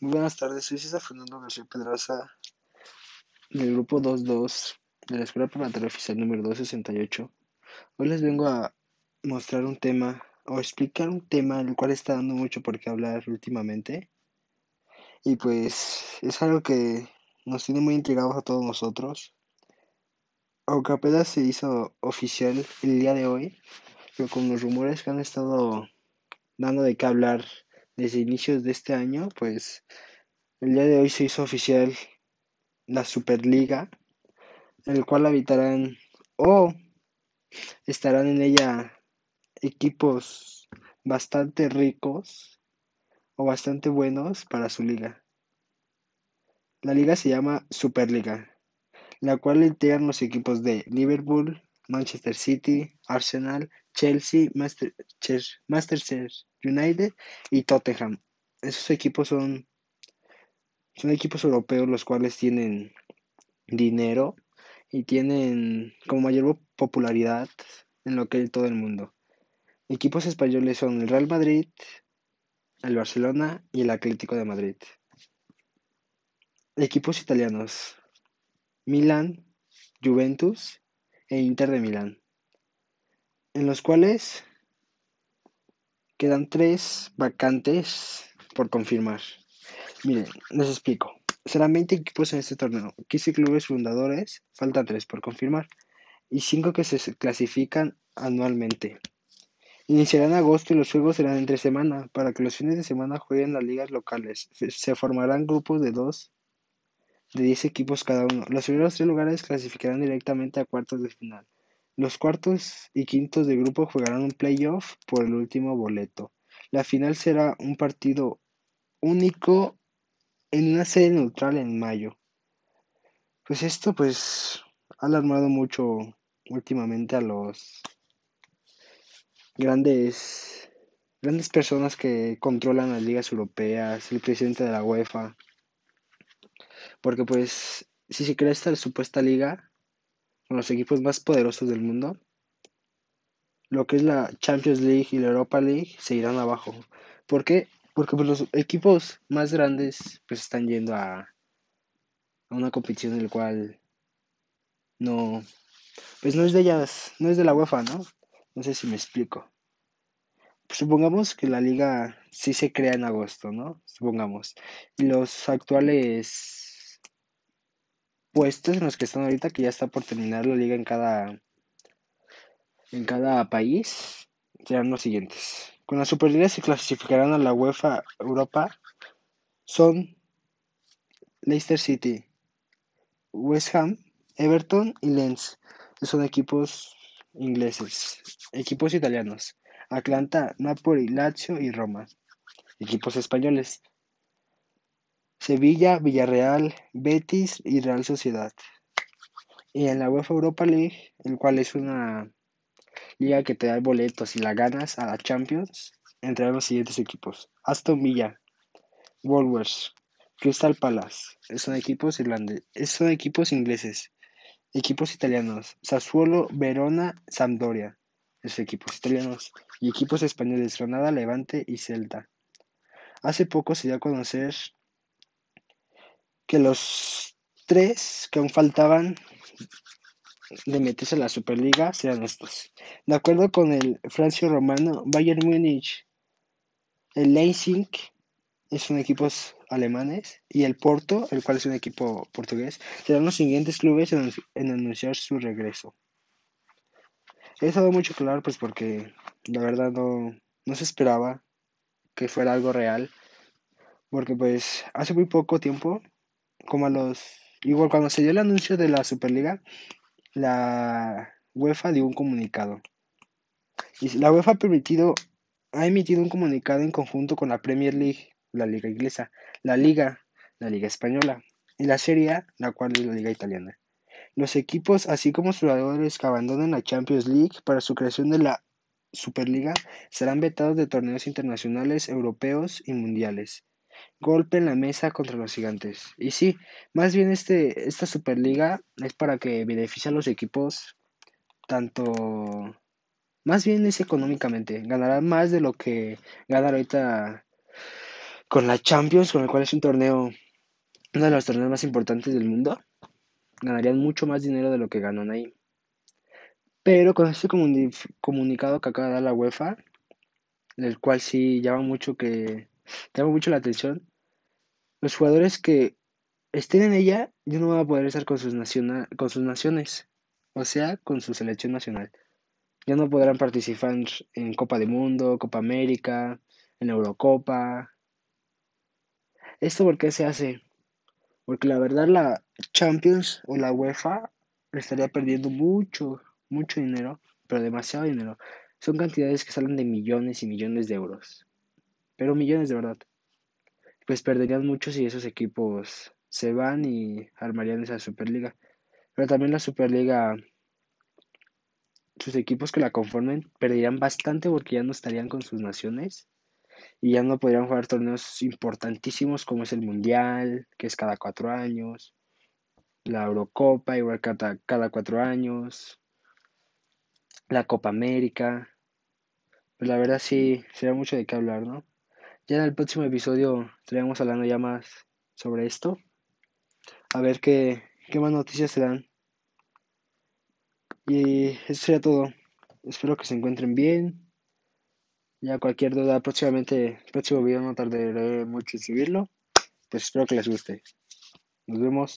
Muy buenas tardes, soy César Fernando García Pedraza del grupo 22 de la Escuela Preparatoria Oficial número 268. Hoy les vengo a mostrar un tema o explicar un tema el cual está dando mucho por qué hablar últimamente. Y pues es algo que nos tiene muy intrigados a todos nosotros. Aunque apenas se hizo oficial el día de hoy, pero con los rumores que han estado dando de qué hablar desde inicios de este año, pues el día de hoy se hizo oficial la Superliga, el cual habitarán o estarán en ella equipos bastante ricos o bastante buenos para su liga. La liga se llama Superliga, la cual integran los equipos de Liverpool, Manchester City, Arsenal, Chelsea, Manchester United y Tottenham. Esos equipos son, son equipos europeos los cuales tienen dinero y tienen como mayor popularidad en lo que es todo el mundo. Equipos españoles son el Real Madrid, el Barcelona y el Atlético de Madrid. Equipos italianos: Milan, Juventus e Inter de Milán, en los cuales quedan tres vacantes por confirmar. Miren, les explico. Serán 20 equipos en este torneo, 15 clubes fundadores, faltan 3 por confirmar, y 5 que se clasifican anualmente. Iniciarán agosto y los juegos serán entre semana, para que los fines de semana jueguen las ligas locales. Se formarán grupos de 2 de 10 equipos cada uno. Los primeros tres lugares clasificarán directamente a cuartos de final. Los cuartos y quintos de grupo jugarán un playoff por el último boleto. La final será un partido único en una sede neutral en mayo. Pues esto pues ha alarmado mucho últimamente a los grandes grandes personas que controlan las ligas europeas, el presidente de la UEFA, porque pues si se crea esta supuesta liga con los equipos más poderosos del mundo, lo que es la Champions League y la Europa League se irán abajo. ¿Por qué? Porque pues, los equipos más grandes pues están yendo a, a una competición en la cual no, pues no es de ellas, no es de la UEFA, ¿no? No sé si me explico. supongamos que la liga sí se crea en agosto, ¿no? Supongamos. Y los actuales puestos en los que están ahorita, que ya está por terminar la liga en cada, en cada país, serán los siguientes. Con la Superliga se clasificarán a la UEFA Europa son Leicester City, West Ham, Everton y Lens. Son equipos ingleses. Equipos italianos. Atlanta, Napoli, Lazio y Roma. Equipos españoles. Sevilla, Villarreal, Betis y Real Sociedad. Y en la UEFA Europa League, el cual es una liga que te da boletos y la ganas a la Champions, entrarán los siguientes equipos. Aston Villa, Wolves, Crystal Palace, son equipos irlandeses, son equipos ingleses, equipos italianos, Sassuolo, Verona, Sampdoria, esos equipos italianos, y equipos españoles, Granada, Levante y Celta. Hace poco se dio a conocer que los tres que aún faltaban de meterse a la Superliga sean estos. De acuerdo con el Francio Romano, Bayern Múnich, el Leipzig es un equipo alemanes y el Porto, el cual es un equipo portugués, serán los siguientes clubes en, anunciar su regreso. He estado mucho claro pues porque la verdad no, no se esperaba que fuera algo real porque pues hace muy poco tiempo como a los... Igual cuando se dio el anuncio de la Superliga, la UEFA dio un comunicado. La UEFA ha permitido, ha emitido un comunicado en conjunto con la Premier League, la Liga Inglesa, la Liga, la Liga Española, y la Serie A, la cual es la Liga Italiana. Los equipos, así como los jugadores que abandonen la Champions League para su creación de la Superliga, serán vetados de torneos internacionales, europeos y mundiales golpe en la mesa contra los gigantes. Y sí, más bien este, esta Superliga es para que beneficie a los equipos tanto... Más bien es económicamente. Ganarán más de lo que ganan ahorita con la Champions, con el cual es un torneo, uno de los torneos más importantes del mundo, ganarían mucho más dinero de lo que ganan ahí. Pero con este comunicado que acaba de dar la UEFA, el cual sí llama mucho que llama mucho la atención, los jugadores que estén en ella ya no van a poder estar con sus, con sus naciones, o sea, con su selección nacional. Ya no podrán participar en Copa de Mundo, Copa América, en Eurocopa. ¿Esto por qué se hace? Porque la verdad la Champions o la UEFA estaría perdiendo mucho, mucho dinero, pero demasiado dinero. Son cantidades que salen de millones y millones de euros. Pero millones de verdad. Pues perderían mucho si esos equipos se van y armarían esa Superliga. Pero también la Superliga sus equipos que la conformen perderían bastante porque ya no estarían con sus naciones y ya no podrían jugar torneos importantísimos como es el Mundial, que es cada cuatro años, la Eurocopa, igual cada, cada cuatro años, la Copa América. Pues la verdad sí, sería mucho de qué hablar, ¿no? Ya en el próximo episodio estaremos hablando ya más sobre esto. A ver qué, qué más noticias se dan. Y eso sería todo. Espero que se encuentren bien. Ya cualquier duda próximamente, próximo video no tardaré mucho en subirlo. Pues espero que les guste. Nos vemos.